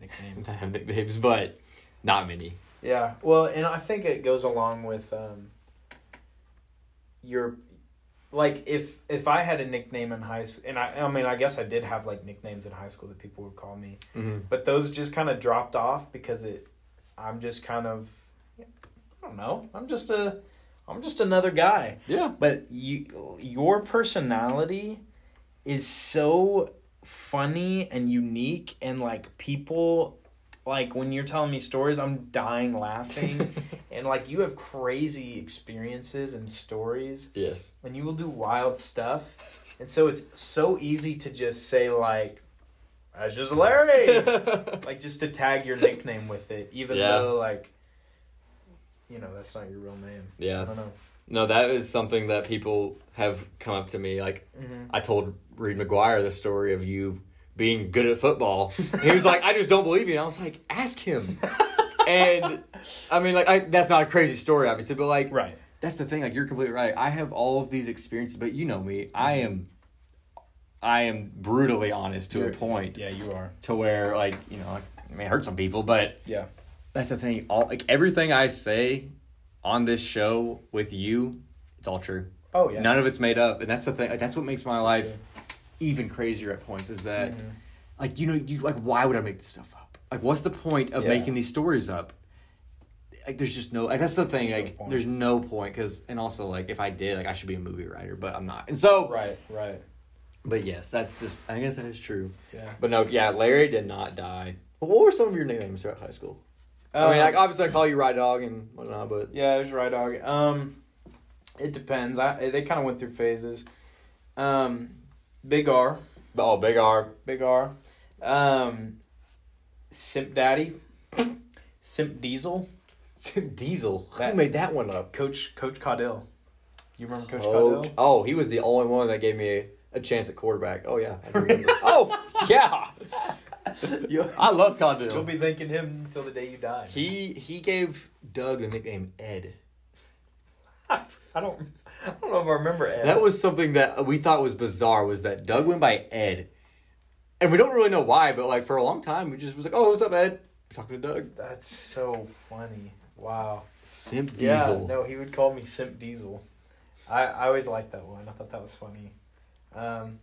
nicknames. have nicknames, but not many. Yeah, well, and I think it goes along with um, your like if if I had a nickname in high school, and I I mean I guess I did have like nicknames in high school that people would call me, Mm-hmm. but those just kind of dropped off because it I'm just kind of I don't know I'm just a I'm just another guy. Yeah. But you your personality is so funny and unique and like people like when you're telling me stories I'm dying laughing and like you have crazy experiences and stories Yes. and you will do wild stuff and so it's so easy to just say like that's just Larry like just to tag your nickname with it even Yeah. though like you know that's not your real name I yeah. don't know No, that is something that people have come up to me. Like Mhm. I told Reed McGuire the story of you being good at football. And he was like, I just don't believe you. And I was like, ask him. and I mean, like, I, that's not a crazy story, obviously, but like, right that's the thing. Like, you're completely right. I have all of these experiences, but you know me. I am, I am brutally honest to You're- a point yeah you are to where, like, you know, I may hurt some people, but yeah that's the thing. All like everything I say on this show with you, it's all true. oh yeah None of it's made up, and that's the thing. Like, that's what makes my life even crazier at points. Is that Mm-hmm. like you know you like why would I make this stuff up? Like what's the point of Yeah. making these stories up? Like there's just no like that's the thing. There's like point. there's no point because and also like if I did like I should be a movie writer, but I'm not. And so Right, right. but yes, that's just I guess that is true. Yeah. But no, yeah, Larry did not die. What were some of your nicknames throughout high school? I mean, Um, like obviously I call you Ride Dog and whatnot, but yeah, it was right dog. Um, it depends. I they kind of went through phases. Um, Big R, oh, Big R. Big R. Um, Simp Daddy, Simp Diesel, Simp Diesel. That- Who made that one up? Coach Coach Caudill. You remember Coach Coach. Caudill? Oh, he was the only one that gave me a, a chance at quarterback. Oh yeah, I remember. oh yeah, You'll, I love Caudill. you'll be thanking him until the day you die. He he gave Doug the nickname Ed. I don't. I don't know if I remember Ed. That was something that we thought was bizarre. Was that Doug went by Ed, and we don't really know why, but like for a long time, we just was like, "Oh, what's up, Ed?" We're talking to Doug. That's so funny. Wow. Simp Diesel. Yeah, no, he would call me Simp Diesel. I, I always liked that one. I thought that was funny. Um,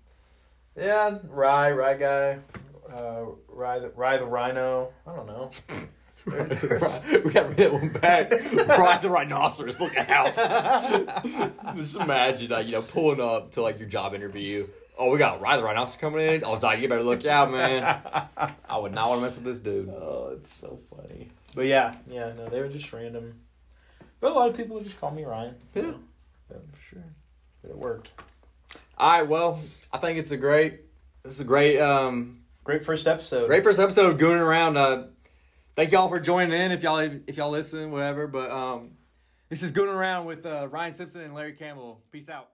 yeah, Rye, Rye guy, uh, Rye, the, Rye the Rhino. I don't know. There's- we gotta bring that one back. Ride the rhinoceros. Look out! Just imagine, like, you know, pulling up to like your job interview. Oh, we got Ride the rhinoceros coming in. Oh, Doc, you better look out, man. I would not want to mess with this dude. oh, it's so funny. But yeah, yeah, no, they were just random. But a lot of people would just call me Ryan. you Yeah. know. But, Sure. but it worked. All right. Well, I think it's a great. This is a great, um, Great first episode. great first episode of Gooning Around. Uh, thank y'all for joining in. If y'all if y'all listen, whatever. But um, this is Gooning Around with uh, Ryan Simpson and Larry Campbell. Peace out.